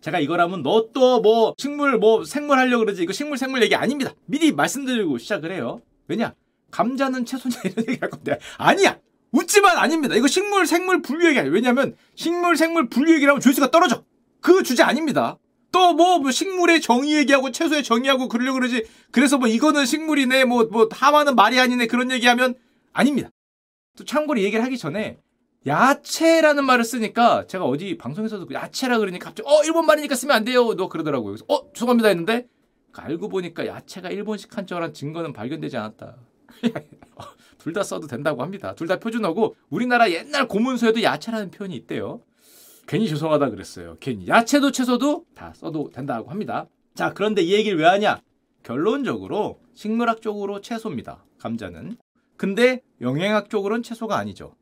제가 이거라면 너 또 뭐 식물 뭐 생물 하려고 그러지 이거 식물 생물 얘기 아닙니다. 미리 말씀드리고 시작을 해요. 왜냐? 감자는 채소냐 이런 얘기 할 건데 아니야. 웃지만 아닙니다. 이거 식물 생물 분류 얘기 아니에요. 왜냐면 식물 생물 분류 얘기라면 조회수가 떨어져. 그 주제 아닙니다. 또뭐 뭐 식물의 정의 얘기하고 채소의 정의하고 그러려고 그러지. 그래서 뭐 이거는 식물이네 뭐뭐 하마는 말이 아니네 그런 얘기하면 아닙니다. 또 참고로 얘기를 하기 전에 야채라는 말을 쓰니까 제가 어디 방송에서도 그 야채라 그러니까 갑자기 어 일본 말이니까 쓰면 안 돼요. 너 그러더라고요. 그래서 어 죄송합니다 했는데 알고 보니까 야채가 일본식 한자어란 증거는 발견되지 않았다. 둘 다 써도 된다고 합니다. 둘 다 표준어고 우리나라 옛날 고문서에도 야채라는 표현이 있대요. 괜히 죄송하다 그랬어요. 괜히 야채도 채소도 다 써도 된다고 합니다. 자 그런데 이 얘기를 왜 하냐? 결론적으로 식물학적으로 채소입니다. 감자는. 근데 영양학적으로는 채소가 아니죠.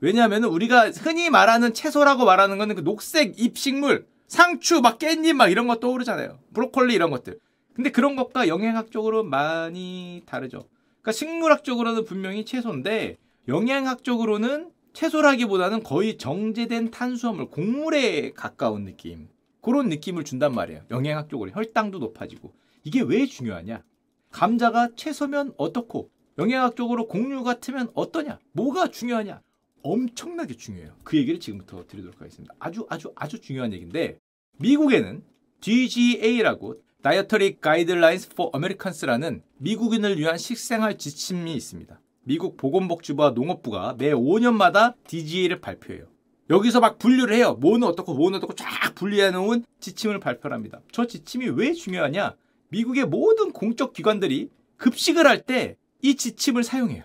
왜냐하면 우리가 흔히 말하는 채소라고 말하는 거는 그 녹색 잎 식물, 상추, 막 깻잎 막 이런 거 떠오르잖아요. 브로콜리 이런 것들. 근데 그런 것과 영양학적으로 많이 다르죠. 그러니까 식물학적으로는 분명히 채소인데 영양학적으로는 채소라기보다는 거의 정제된 탄수화물, 곡물에 가까운 느낌. 그런 느낌을 준단 말이에요. 영양학적으로 혈당도 높아지고. 이게 왜 중요하냐? 감자가 채소면 어떻고 영양학적으로 곡류 같으면 어떠냐? 뭐가 중요하냐? 엄청나게 중요해요. 그 얘기를 지금부터 드리도록 하겠습니다. 아주 아주 아주 중요한 얘기인데 미국에는 DGA라고 Dietary Guidelines for Americans라는 미국인을 위한 식생활 지침이 있습니다. 미국 보건복지부와 농업부가 매 5년마다 DGA를 발표해요. 여기서 막 분류를 해요. 뭐는 어떻고 뭐는 어떻고 쫙 분리해 놓은 지침을 발표합니다. 저 지침이 왜 중요하냐? 미국의 모든 공적 기관들이 급식을 할 때 이 지침을 사용해요.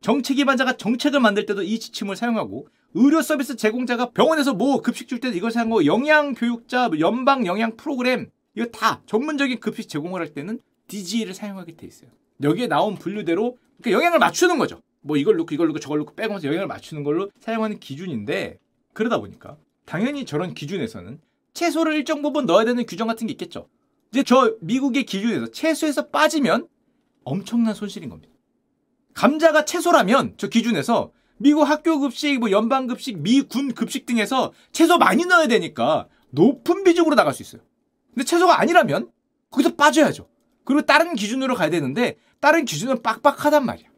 정책 기반자가 정책을 만들 때도 이 지침을 사용하고 의료 서비스 제공자가 병원에서 뭐 급식 줄 때도 이걸 사용하고 영양 교육자 뭐 연방 영양 프로그램 이거 다 전문적인 급식 제공을 할 때는 DG를 사용하게 돼 있어요. 여기에 나온 분류대로 그러니까 영양을 맞추는 거죠. 뭐 이걸 넣고 이걸 넣고 저걸 넣고 빼면서 영양을 맞추는 걸로 사용하는 기준인데 그러다 보니까 당연히 저런 기준에서는 채소를 일정 부분 넣어야 되는 규정 같은 게 있겠죠. 이제 저 미국의 기준에서 채소에서 빠지면 엄청난 손실인 겁니다. 감자가 채소라면 저 기준에서 미국 학교 급식, 뭐 연방 급식, 미 군 급식 등에서 채소 많이 넣어야 되니까 높은 비중으로 나갈 수 있어요. 근데 채소가 아니라면 거기서 빠져야죠. 그리고 다른 기준으로 가야 되는데 다른 기준은 빡빡하단 말이야.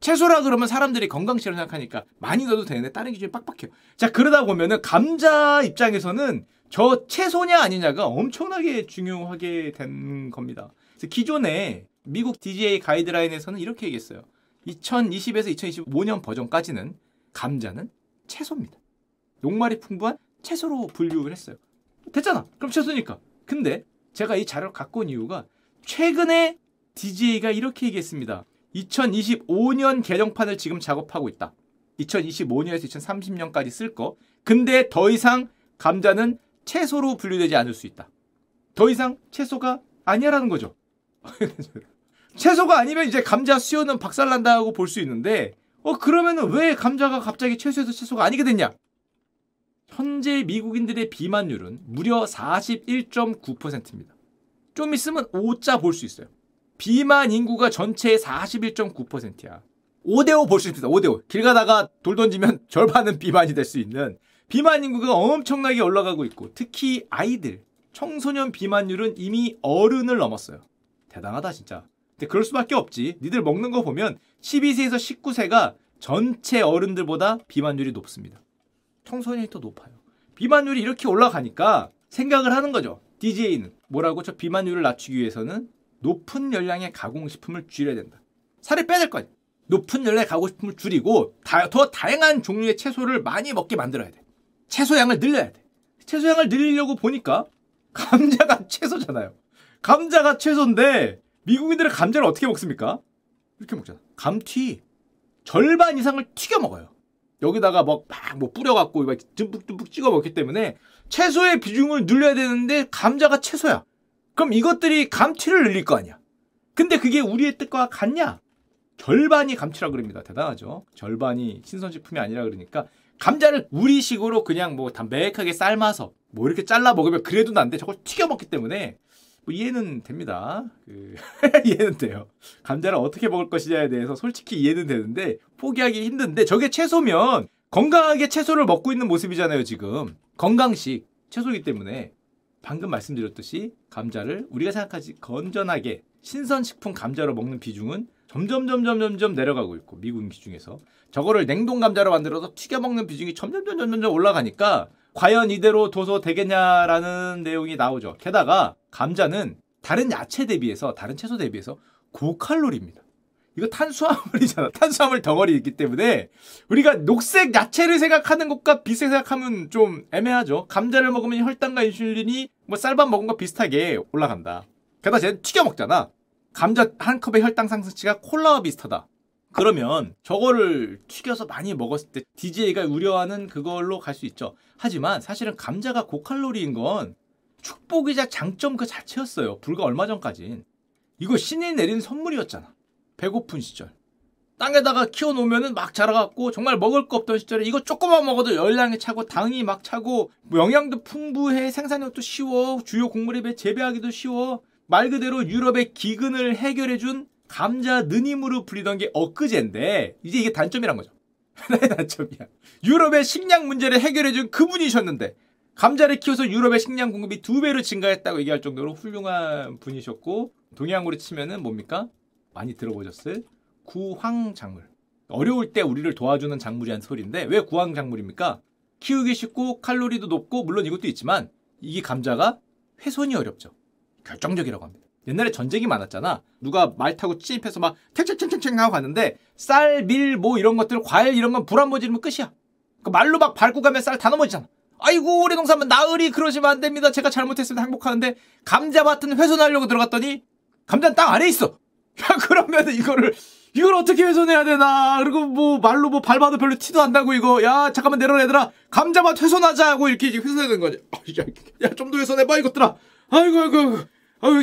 채소라 그러면 사람들이 건강식으로 생각하니까 많이 넣어도 되는데 다른 기준이 빡빡해요. 자 그러다 보면은 감자 입장에서는 저 채소냐 아니냐가 엄청나게 중요하게 된 겁니다. 기존에 미국 DGA 가이드라인에서는 이렇게 얘기했어요. 2020에서 2025년 버전까지는 감자는 채소입니다. 녹말이 풍부한 채소로 분류를 했어요. 됐잖아. 그럼 채소니까. 근데 제가 이 자료를 갖고 온 이유가 최근에 DGA가 이렇게 얘기했습니다. 2025년 개정판을 지금 작업하고 있다. 2025년에서 2030년까지 쓸 거. 근데 더 이상 감자는 채소로 분류되지 않을 수 있다. 더 이상 채소가 아니라는 거죠. 채소가 아니면 이제 감자 수요는 박살난다고 볼 수 있는데 어 그러면은 왜 감자가 갑자기 채소에서 채소가 아니게 됐냐? 현재 미국인들의 비만율은 무려 41.9%입니다. 좀 있으면 5자 볼 수 있어요. 비만 인구가 전체의 41.9%야. 5대5 볼 수 있습니다. 5대5. 길 가다가 돌 던지면 절반은 비만이 될 수 있는 비만 인구가 엄청나게 올라가고 있고 특히 아이들, 청소년 비만율은 이미 어른을 넘었어요. 대단하다 진짜. 근데 그럴 수밖에 없지. 니들 먹는 거 보면 12세에서 19세가 전체 어른들보다 비만율이 높습니다. 청소년이 더 높아요. 비만율이 이렇게 올라가니까 생각을 하는 거죠. DJ는 뭐라고 저 비만율을 낮추기 위해서는 높은 열량의 가공식품을 줄여야 된다. 살을 빼야 될거 아니야. 높은 열량의 가공식품을 줄이고 다, 더 다양한 종류의 채소를 많이 먹게 만들어야 돼. 채소양을 늘려야 돼. 채소양을 늘리려고 보니까 감자가 채소잖아요. 감자가 채소인데 미국인들은 감자를 어떻게 먹습니까? 이렇게 먹잖아. 감튀 절반 이상을 튀겨 먹어요. 여기다가 뭐막뭐 뿌려갖고 막 듬뿍듬뿍 찍어 먹기 때문에 채소의 비중을 늘려야 되는데 감자가 채소야. 그럼 이것들이 감튀를 늘릴 거 아니야. 근데 그게 우리의 뜻과 같냐? 절반이 감튀라 그럽니다. 대단하죠. 절반이 신선식품이 아니라 그러니까 감자를 우리식으로 그냥 뭐 담백하게 삶아서 뭐 이렇게 잘라 먹으면 그래도 난데 저걸 튀겨 먹기 때문에 뭐 이해는 됩니다. 그 이해는 돼요. 감자를 어떻게 먹을 것이냐에 대해서 솔직히 이해는 되는데 포기하기 힘든데 저게 채소면 건강하게 채소를 먹고 있는 모습이잖아요, 지금. 건강식 채소이기 때문에 방금 말씀드렸듯이 감자를 우리가 생각하지 건전하게 신선식품 감자로 먹는 비중은 점점 점점 점점 내려가고 있고 미국 기중에서 저거를 냉동 감자로 만들어서 튀겨 먹는 비중이 점점 점점 점점 올라가니까 과연 이대로 둬서 되겠냐라는 내용이 나오죠. 게다가 감자는 다른 야채 대비해서 다른 채소 대비해서 고칼로리입니다. 이거 탄수화물이잖아. 탄수화물 덩어리 있기 때문에 우리가 녹색 야채를 생각하는 것과 비슷하게 생각하면 좀 애매하죠. 감자를 먹으면 혈당과 인슐린이 뭐 쌀밥 먹은 거 비슷하게 올라간다. 게다가 쟤는 튀겨 먹잖아. 감자 한 컵의 혈당 상승치가 콜라와 비슷하다. 그러면 저거를 튀겨서 많이 먹었을 때 DJ가 우려하는 그걸로 갈 수 있죠. 하지만 사실은 감자가 고칼로리인 건 축복이자 장점 그 자체였어요. 불과 얼마 전까진. 이거 신이 내린 선물이었잖아. 배고픈 시절. 땅에다가 키워놓으면은 막 자라갖고 정말 먹을 거 없던 시절에 이거 조금만 먹어도 열량이 차고 당이 막 차고 뭐 영양도 풍부해 생산력도 쉬워 주요 곡물에 재배하기도 쉬워 말 그대로 유럽의 기근을 해결해준 감자 느님으로 불리던 게 엊그제인데 이제 이게 단점이란 거죠. 하나의 단점이야. 유럽의 식량 문제를 해결해준 그분이셨는데 감자를 키워서 유럽의 식량 공급이 두 배로 증가했다고 얘기할 정도로 훌륭한 분이셨고 동양으로 치면은 뭡니까? 많이 들어보셨을 구황 작물. 어려울 때 우리를 도와주는 작물이란 소리인데 왜 구황 작물입니까? 키우기 쉽고 칼로리도 높고 물론 이것도 있지만 이게 감자가 훼손이 어렵죠. 결정적이라고 합니다. 옛날에 전쟁이 많았잖아. 누가 말 타고 침입해서 막 탱탱탱탱탱 하고 갔는데 쌀, 밀, 뭐 이런 것들, 과일 이런 건 불 한 번 지르면 끝이야. 그 말로 막 밟고 가면 쌀 다 넘어지잖아. 아이고 우리 농사면 나으리 그러시면 안 됩니다. 제가 잘못했으면 행복하는데 감자밭은 훼손하려고 들어갔더니 감자는 땅 아래 있어. 야 그러면 이거를 이걸 어떻게 훼손해야 되나 그리고 뭐 말로 뭐 밟아도 별로 티도 안 나고 이거 야 잠깐만 내려라 얘들아 감자밭 훼손하자고 이렇게 훼손해야 되는 거지 야 좀 더 훼손해봐 이것들아 아이고 아이고 아이고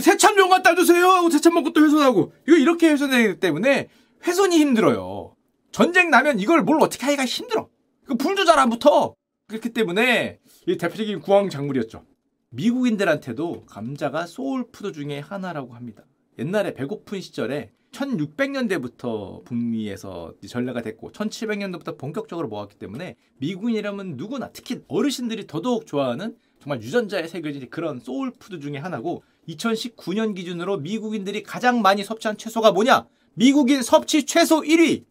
새참 좀 갖다 주세요. 하고 새참 먹고 또 훼손하고. 이거 이렇게 훼손되기 때문에 훼손이 힘들어요. 전쟁 나면 이걸 뭘 어떻게 하기가 힘들어. 그 불도 잘안 붙어. 그렇기 때문에 이 대표적인 구황 작물이었죠. 미국인들한테도 감자가 soul food 중에 하나라고 합니다. 옛날에 배고픈 시절에 1600년대부터 북미에서 전래가 됐고 1700년대부터 본격적으로 먹었기 때문에 미국인이라면 누구나 특히 어르신들이 더더욱 좋아하는 정말 유전자에 새겨진 그런 soul food 중에 하나고 2019년 기준으로 미국인들이 가장 많이 섭취한 채소가 뭐냐? 미국인 섭취 최소 1위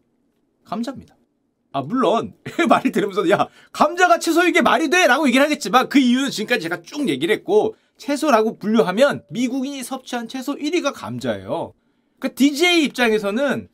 감자입니다. 아 물론 말이 들으면서 야 감자가 채소 이게 말이 돼? 라고 얘기를 하겠지만 그 이유는 지금까지 제가 쭉 얘기를 했고 채소라고 분류하면 미국인이 섭취한 채소 1위가 감자예요. 그 DJ 입장에서는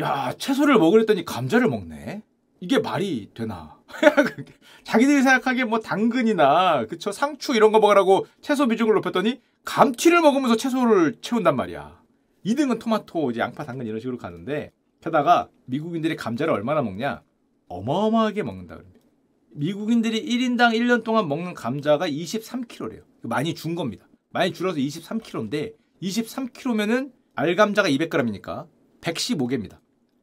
야 채소를 먹으랬더니 감자를 먹네. 이게 말이 되나? 자기들이 생각하기에 뭐 당근이나 그쵸 상추 이런 거 먹으라고 채소 비중을 높였더니 감튀를 먹으면서 채소를 채운단 말이야. 2등은 토마토, 이제 양파, 당근 이런 식으로 가는데 게다가 미국인들이 감자를 얼마나 먹냐? 어마어마하게 먹는다 그럽니다. 미국인들이 1인당 1년 동안 먹는 감자가 23kg래요. 많이 준 겁니다. 많이 줄어서 23kg인데 23kg면은 알감자가 200g이니까 115개입니다.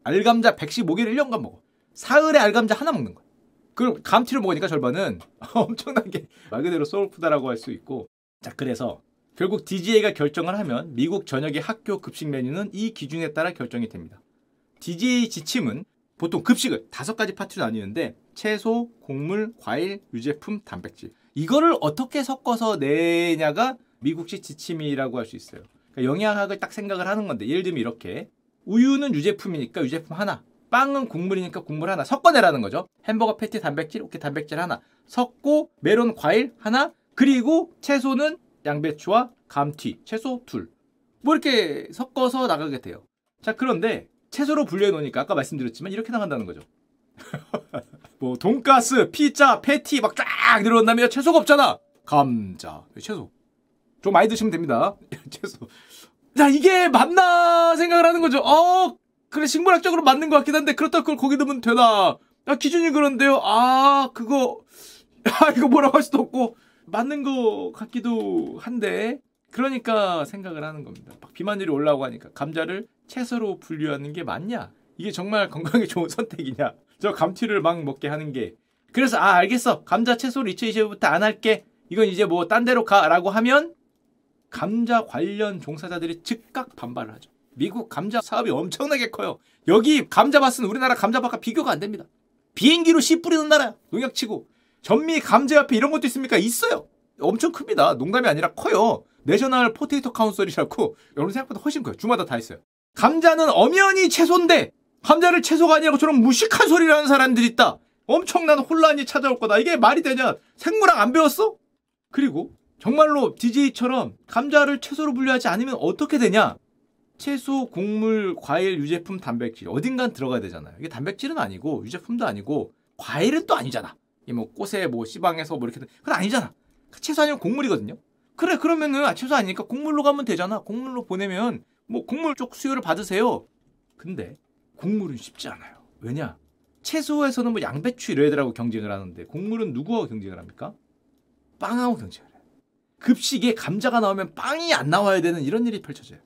알감자 115개를 1년간 먹어. 사흘에 알감자 하나 먹는 거야. 그럼 감튀를 먹으니까 절반은 엄청나게 말 그대로 soul food라고 할 수 있고 자 그래서 결국 DGA가 결정을 하면 미국 전역의 학교 급식 메뉴는 이 기준에 따라 결정이 됩니다. DGA 지침은 보통 급식을 다섯 가지 파트로 나뉘는데 채소, 곡물, 과일, 유제품, 단백질 이거를 어떻게 섞어서 내냐가 미국식 지침이라고 할 수 있어요. 그러니까 영양학을 딱 생각을 하는 건데 예를 들면 이렇게 우유는 유제품이니까 유제품 하나 빵은 국물이니까 국물 하나 섞어내라는 거죠. 햄버거 패티 단백질, 오케이 단백질 하나 섞고 메론 과일 하나 그리고 채소는 양배추와 감튀 채소 둘. 뭐 이렇게 섞어서 나가게 돼요. 자 그런데 채소로 분류해 놓으니까 아까 말씀드렸지만 이렇게 나간다는 거죠. 뭐 돈가스, 피자, 패티 막 쫙 늘어난다면 채소가 없잖아. 감자, 채소. 좀 많이 드시면 됩니다. 채소. 자 이게 맞나 생각을 하는 거죠. 어 그래 식물학적으로 맞는 것 같긴 한데 그렇다고 그걸 거기 넣으면 되나? 아 기준이 그런데요. 아 그거 아 이거 뭐라고 할 수도 없고 맞는 것 같기도 한데 그러니까 생각을 하는 겁니다. 막 비만율이 올라오고 하니까 감자를 채소로 분류하는 게 맞냐? 이게 정말 건강에 좋은 선택이냐? 저 감튀를 막 먹게 하는 게 그래서 아 알겠어 감자 채소를 2025부터 안 할게 이건 이제 뭐 딴 데로 가라고 하면 감자 관련 종사자들이 즉각 반발을 하죠. 미국 감자 사업이 엄청나게 커요. 여기 감자밭은 우리나라 감자밭과 비교가 안 됩니다. 비행기로 씨 뿌리는 나라야. 농약치고. 전미 감자협회 이런 것도 있습니까? 있어요. 엄청 큽니다. 농담이 아니라 커요. National Potato Council이라고 여러분 생각보다 훨씬 커요. 주마다 다 있어요. 감자는 엄연히 채소인데 감자를 채소가 아니라고 저런 무식한 소리를 하는 사람들이 있다. 엄청난 혼란이 찾아올 거다. 이게 말이 되냐? 생물학 안 배웠어? 그리고 정말로 DGA처럼 감자를 채소로 분류하지 않으면 어떻게 되냐? 채소, 곡물, 과일, 유제품, 단백질 어딘간 들어가야 되잖아요. 이게 단백질은 아니고 유제품도 아니고 과일은 또 아니잖아. 이 뭐 꽃에 뭐 씨방에서 뭐 이렇게 그건 아니잖아. 채소 아니면 곡물이거든요. 그래 그러면은 아, 채소 아니니까 곡물로 가면 되잖아. 곡물로 보내면 뭐 곡물 쪽 수요를 받으세요. 근데 곡물은 쉽지 않아요. 왜냐? 채소에서는 뭐 양배추 이런 애들하고 경쟁을 하는데 곡물은 누구하고 경쟁을 합니까? 빵하고 경쟁을 해요. 급식에 감자가 나오면 빵이 안 나와야 되는 이런 일이 펼쳐져요.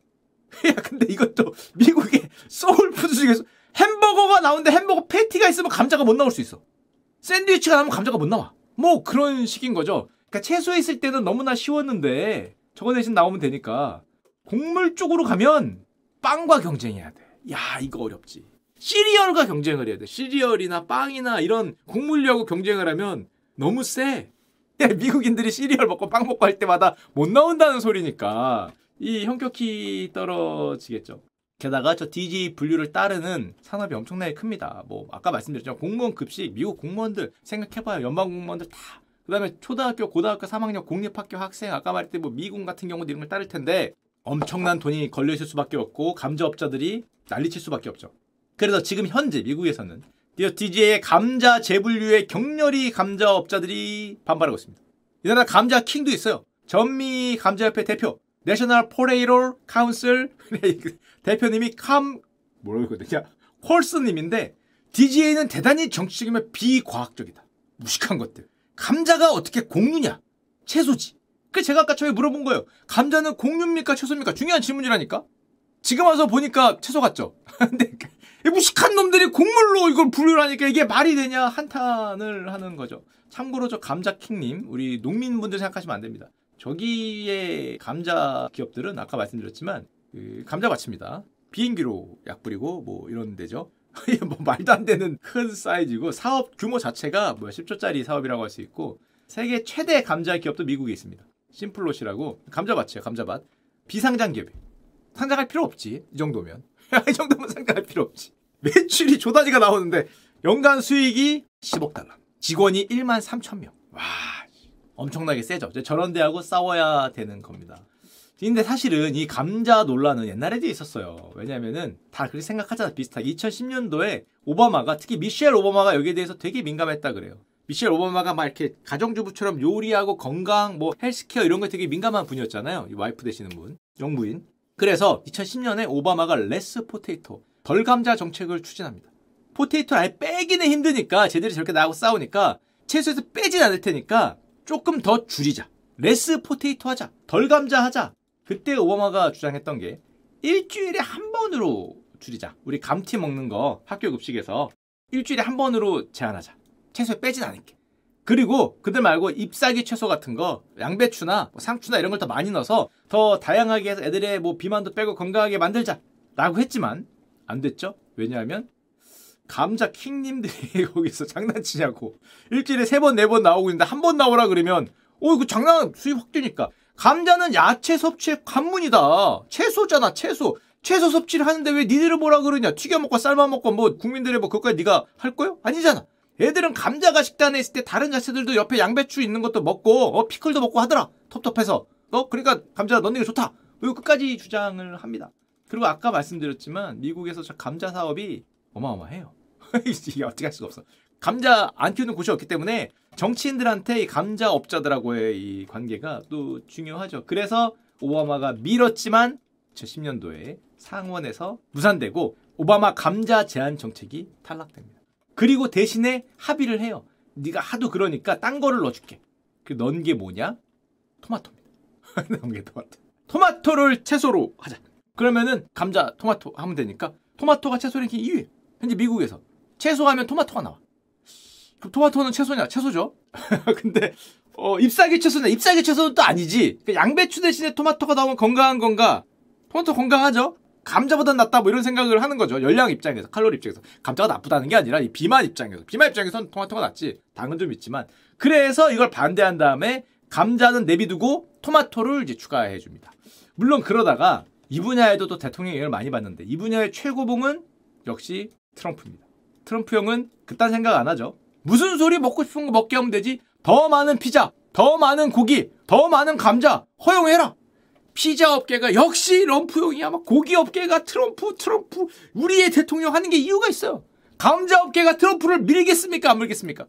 야, 근데 이것도 미국의 soul food 중에서 햄버거가 나오는데 햄버거 패티가 있으면 감자가 못 나올 수 있어. 샌드위치가 나오면 감자가 못 나와. 뭐 그런 식인 거죠. 그러니까 채소에 있을 때는 너무나 쉬웠는데 저거 대신 나오면 되니까 곡물 쪽으로 가면 빵과 경쟁해야 돼. 야, 이거 어렵지. 시리얼과 경쟁을 해야 돼. 시리얼이나 빵이나 이런 곡물류하고 경쟁을 하면 너무 세. 미국인들이 시리얼 먹고 빵 먹고 할 때마다 못 나온다는 소리니까 이 형격히 떨어지겠죠. 게다가 저 DG 분류를 따르는 산업이 엄청나게 큽니다. 뭐 아까 말씀드렸죠. 공무원 급식 미국 공무원들 생각해봐요. 연방 공무원들 다. 그다음에 초등학교, 고등학교 3학년 공립학교 학생 아까 말했듯이 뭐 미군 같은 경우도 이런 걸 따를 텐데 엄청난 돈이 걸려 있을 수밖에 없고 감자업자들이 난리칠 수밖에 없죠. 그래서 지금 현재 미국에서는 DGA의 감자 재분류에 격렬히 감자업자들이 반발하고 있습니다. 이 나라 감자 킹도 있어요. 전미 감자협회 대표, National Potato Council 대표님이 Kam 뭐라고 그러냐 Quarles님인데 DGA는 대단히 정치적이며 비과학적이다. 무식한 것들. 감자가 어떻게 곡류냐? 채소지. 그 제가 아까 처음에 물어본 거예요. 감자는 곡류입니까 채소입니까? 중요한 질문이라니까. 지금 와서 보니까 채소 같죠. 근데 무식한 놈들이 곡물로 이걸 분류를 하니까 이게 말이 되냐 한탄을 하는 거죠. 참고로 저 감자킹님 우리 농민분들 생각하시면 안 됩니다. 저기의 감자 기업들은 아까 말씀드렸지만 그 감자 밭입니다. 비행기로 약 뿌리고 뭐 이런 데죠. 뭐 말도 안 되는 큰 사이즈고 사업 규모 자체가 뭐 10조짜리 사업이라고 할 수 있고 세계 최대 감자 기업도 미국에 있습니다. 심플롯이라고 감자밭이에요. 감자밭. 비상장 기업이. 상장할 필요 없지. 이 정도면. 이 정도면 상장할 필요 없지. 매출이 조단위가 나오는데 연간 수익이 10억 달러. 직원이 1만 3천 명. 와, 엄청나게 세죠. 저런 데하고 싸워야 되는 겁니다. 근데 사실은 이 감자 논란은 옛날에도 있었어요. 왜냐면은 다 그렇게 생각하잖아. 비슷하게. 2010년도에 오바마가 특히 미셸 오바마가 여기에 대해서 되게 민감했다 그래요. 미셸 오바마가 막 이렇게 가정주부처럼 요리하고 건강, 뭐 헬스케어 이런 거 되게 민감한 분이었잖아요. 이 와이프 되시는 분, 영부인. 그래서 2010년에 오바마가 less potato, 덜 감자 정책을 추진합니다. potato를 아예 빼기는 힘드니까 쟤들이 저렇게 나하고 싸우니까 채소에서 빼진 않을 테니까 조금 더 줄이자. less potato 하자. 덜 감자 하자. 그때 오바마가 주장했던 게 일주일에 한 번으로 줄이자. 우리 감튀 먹는 거 학교 급식에서 일주일에 한 번으로 제한하자. 채소에 빼진 않을게. 그리고 그들 말고 잎사귀 채소 같은 거 양배추나 뭐 상추나 이런 걸 더 많이 넣어서 더 다양하게 해서 애들의 뭐 비만도 빼고 건강하게 만들자 라고 했지만 안 됐죠 왜냐하면 감자 킹님들이 거기서 장난치냐고 일주일에 세 번 네 번 나오고 있는데 한 번 나오라 그러면 어 이거 장난 수입 확 뛰니까 감자는 야채 섭취의 관문이다. 채소잖아, 채소. 채소 섭취를 하는데 왜 니들을 뭐라 그러냐? 튀겨 먹고 삶아 먹고 뭐 국민들의 뭐 그것까지 네가 할 거요? 아니잖아. 애들은 감자가 식단에 있을 때 다른 야채들도 옆에 양배추 있는 것도 먹고 어 피클도 먹고 하더라. 텁텁해서. 어 그러니까 감자 넣는 게 좋다. 이거 끝까지 주장을 합니다. 그리고 아까 말씀드렸지만 미국에서 저 감자 사업이 어마어마해요. 이게 어떻게 할 수가 없어. 감자 안 키우는 곳이 없기 때문에 정치인들한테 이 감자 업자들하고의 이 관계가 또 중요하죠. 그래서 오바마가 밀었지만 2010년도에 상원에서 무산되고 오바마 감자 제한 정책이 탈락됩니다. 그리고 대신에 합의를 해요. 네가 하도 그러니까 딴 거를 넣어줄게. 그 넣은 게 뭐냐? 토마토입니다. 넣은 게 토마토. 토마토를 채소로 하자. 그러면은 감자, 토마토 하면 되니까 토마토가 채소 랭킹 2위. 현재 미국에서 채소하면 토마토가 나와. 토마토는 채소냐? 채소죠. 근데 어, 잎사귀 채소냐? 잎사귀 채소는 또 아니지. 그러니까 양배추 대신에 토마토가 나오면 건강한 건가? 토마토 건강하죠. 감자보다 낫다 뭐 이런 생각을 하는 거죠. 열량 입장에서 칼로리 입장에서 감자가 나쁘다는 게 아니라 이 비만 입장에서 비만 입장에서는 토마토가 낫지. 당은 좀 있지만 그래서 이걸 반대한 다음에 감자는 내비두고 토마토를 이제 추가해 줍니다. 물론 그러다가 이 분야에도 또 대통령 영향을 많이 받는데 이 분야의 최고봉은 역시 트럼프입니다. 트럼프 형은 그딴 생각 안 하죠. 무슨 소리 먹고 싶은 거 먹게 하면 되지? 더 많은 피자, 더 많은 고기, 더 많은 감자 허용해라. 피자 업계가 역시 트럼프 형이야. 막 고기 업계가 트럼프, 트럼프. 우리의 대통령 하는 게 이유가 있어요. 감자 업계가 트럼프를 밀겠습니까? 안 밀겠습니까?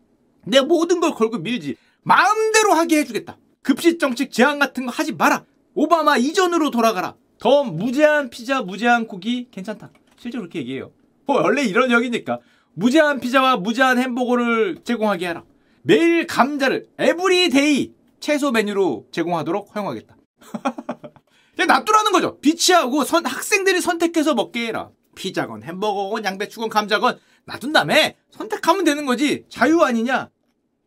내가 모든 걸 걸고 밀지. 마음대로 하게 해주겠다. 급식 정책 제한 같은 거 하지 마라. 오바마 이전으로 돌아가라. 더 무제한 피자, 무제한 고기 괜찮다. 실제로 그렇게 얘기해요. 뭐 원래 이런 형이니까 무제한 피자와 무제한 햄버거를 제공하게 하라. 매일 감자를 every day 채소 메뉴로 제공하도록 허용하겠다. 그냥 놔두라는 거죠. 비치하고 선, 학생들이 선택해서 먹게 해라. 피자건 햄버거건 양배추건 감자건 놔둔 다음에 선택하면 되는 거지. 자유 아니냐?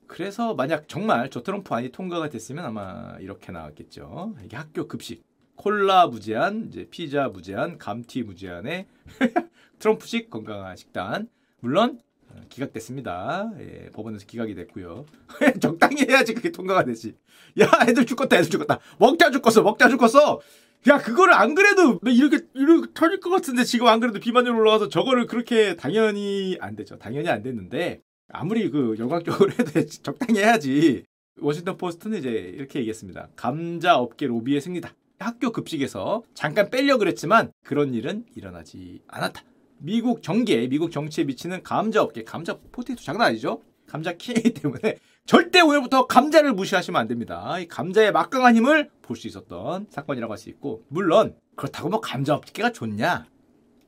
그래서 만약 정말 저 트럼프 안이 통과가 됐으면 아마 이렇게 나왔겠죠. 이게 학교 급식. 콜라 무제한, 이제 피자 무제한, 감튀 무제한의 트럼프식 건강한 식단. 물론 어, 기각됐습니다. 예, 법원에서 기각이 됐고요. 적당히 해야지 그게 통과가 되지. 야, 애들 죽겠다, 애들 죽겠다. 먹자 죽겠어, 먹자 죽겠어. 야, 그거를 안 그래도 이렇게 이렇게 터질 것 같은데 지금 안 그래도 비만율 올라가서 저거를 그렇게 당연히 안 되죠. 당연히 안 됐는데 아무리 그 열광적으로 해도 적당히 해야지. 워싱턴 포스트는 이제 이렇게 얘기했습니다. 감자 업계 로비의 승리다. 학교 급식에서 잠깐 빼려 그랬지만 그런 일은 일어나지 않았다. 미국 정계, 미국 정치에 미치는 감자 업계, 감자 potato 장난 아니죠? 감자 키이기 때문에 절대 오늘부터 감자를 무시하시면 안 됩니다. 이 감자의 막강한 힘을 볼 수 있었던 사건이라고 할 수 있고 물론 그렇다고 뭐 감자 업계가 좋냐?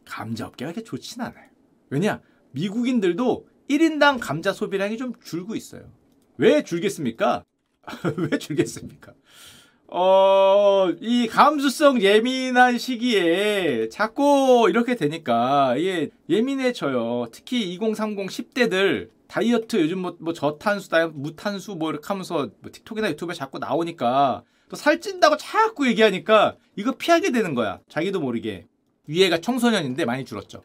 감자 업계가 그렇게 좋진 않아요. 왜냐? 미국인들도 1인당 감자 소비량이 좀 줄고 있어요. 왜 줄겠습니까? 왜 줄겠습니까? 어, 이 감수성 예민한 시기에 자꾸 이렇게 되니까 이게 예민해져요. 특히 2030 10대들 다이어트 요즘 뭐, 뭐 저탄수, 무탄수 뭐 이렇게 하면서 뭐 틱톡이나 유튜브에 자꾸 나오니까 또 살찐다고 자꾸 얘기하니까 이거 피하게 되는 거야. 자기도 모르게. 위에가 청소년인데 많이 줄었죠.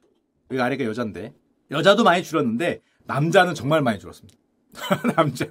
여기 아래가 여잔데. 여자도 많이 줄었는데 남자는 정말 많이 줄었습니다. 남자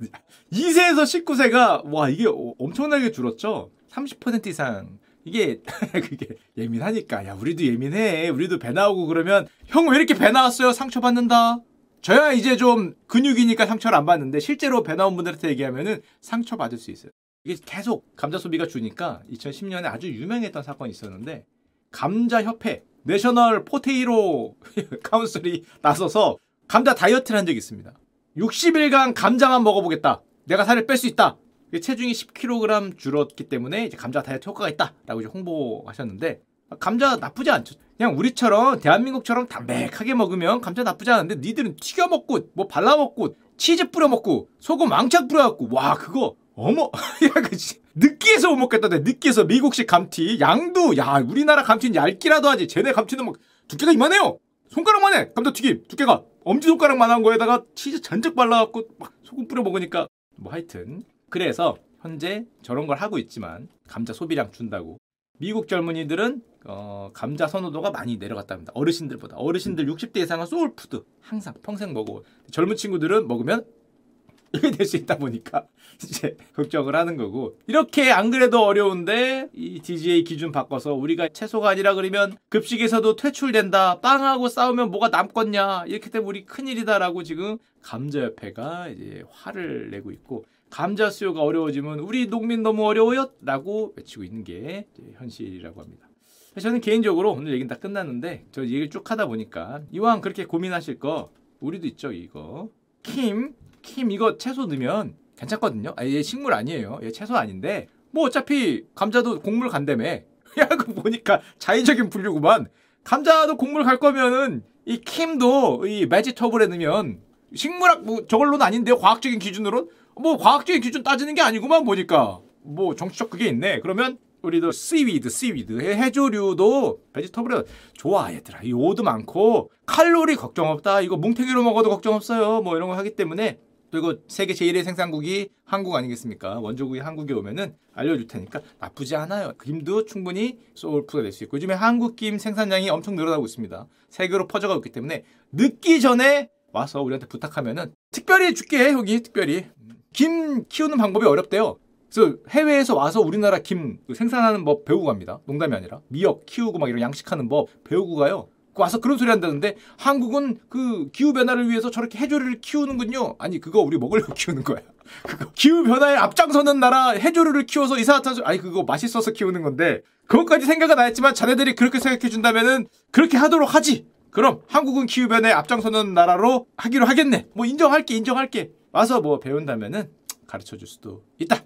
2세에서 19세가 와 이게 엄청나게 줄었죠. 30% 이상 이게 그게 예민하니까 야 우리도 예민해. 우리도 배 나오고 그러면 형 왜 이렇게 배 나왔어요? 상처 받는다. 저야 이제 좀 근육이니까 상처를 안 받는데 실제로 배 나온 분들한테 얘기하면은 상처 받을 수 있어요. 이게 계속 감자 소비가 주니까 2010년에 아주 유명했던 사건이 있었는데 감자 협회 National Potato Council이 나서서 감자 다이어트를 한 적이 있습니다. 60일간 감자만 먹어보겠다. 내가 살을 뺄 수 있다. 체중이 10kg 줄었기 때문에 감자 다이어트 효과가 있다라고 이제 홍보하셨는데 감자 나쁘지 않죠. 그냥 우리처럼 대한민국처럼 담백하게 먹으면 감자 나쁘지 않은데 니들은 튀겨 먹고 뭐 발라 먹고 치즈 뿌려 먹고 소금 왕창 뿌려 갖고 와 그거 어머 야 그지 느끼해서 못 먹겠다 내 느끼해서 미국식 감튀 양도 야 우리나라 감튀는 얇기라도 하지 쟤네 감튀는 막 두께가 이만해요 손가락만 해. 감자튀김 두께가. 엄지손가락만 한 거에다가 치즈 잔뜩 발라갖고 막 소금 뿌려 먹으니까. 뭐 하여튼 그래서 현재 저런 걸 하고 있지만 감자 소비량 준다고. 미국 젊은이들은 어, 감자 선호도가 많이 내려갔답니다. 어르신들보다. 어르신들 60대 이상은 soul food 항상 평생 먹어. 젊은 친구들은 먹으면 이게 될 수 있다 보니까 이제 걱정을 하는 거고 이렇게 안 그래도 어려운데 이 DGA 기준 바꿔서 우리가 채소가 아니라 그러면 급식에서도 퇴출된다 빵하고 싸우면 뭐가 남겠냐 이렇게 되면 우리 큰일이다라고 지금 감자협회가 이제 화를 내고 있고 감자 수요가 어려워지면 우리 농민 너무 어려워요 라고 외치고 있는 게 현실이라고 합니다. 저는 개인적으로 오늘 얘기는 다 끝났는데 저 얘기를 쭉 하다 보니까 이왕 그렇게 고민하실 거 우리도 있죠 이거 킴, 킴 이거 채소 넣으면 괜찮거든요. 아, 얘 식물 아니에요. 얘 채소 아닌데 뭐 어차피 감자도 곡물 간다며. 야, 그 보니까 자의적인 분류구만. 감자도 곡물 갈 거면은 이 킴도 이 베지터블에 넣으면 식물학 뭐 저걸로는 아닌데요. 과학적인 기준으로 뭐 과학적인 기준 따지는 게 아니구만 보니까 뭐 정치적 그게 있네. 그러면 우리도 seaweed, seaweed 해조류도 vegetable에 좋아 얘들아. 요오드도 많고 칼로리 걱정 없다. 이거 뭉탱이로 먹어도 걱정 없어요. 뭐 이런 거 하기 때문에 또 이거 세계 제1의 생산국이 한국 아니겠습니까? 원조국이 한국에 오면은 알려줄 테니까 나쁘지 않아요. 김도 충분히 soul food가 될 수 있고 요즘에 한국 김 생산량이 엄청 늘어나고 있습니다. 세계로 퍼져가고 있기 때문에 늦기 전에 와서 우리한테 부탁하면은 특별히 줄게 여기 특별히 김 키우는 방법이 어렵대요. 그래서 해외에서 와서 우리나라 김그 생산하는 법 배우고 갑니다. 농담이 아니라 미역 키우고 막 이런 양식하는 법 배우고 가요. 그 와서 그런 소리 한다는데 한국은 그 기후 변화를 위해서 저렇게 해조류를 키우는군요. 아니 그거 우리 먹으려고 키우는 거야. 그거 기후 변화에 앞장서는 나라 해조류를 키워서 이산화탄소 아니 그거 맛있어서 키우는 건데 그것까지 생각은 안 했지만 자네들이 그렇게 생각해 준다면은 그렇게 하도록 하지. 그럼 한국은 기후 변화에 앞장서는 나라로 하기로 하겠네. 뭐 인정할게 인정할게. 와서 뭐 배운다면은 가르쳐 줄 수도 있다.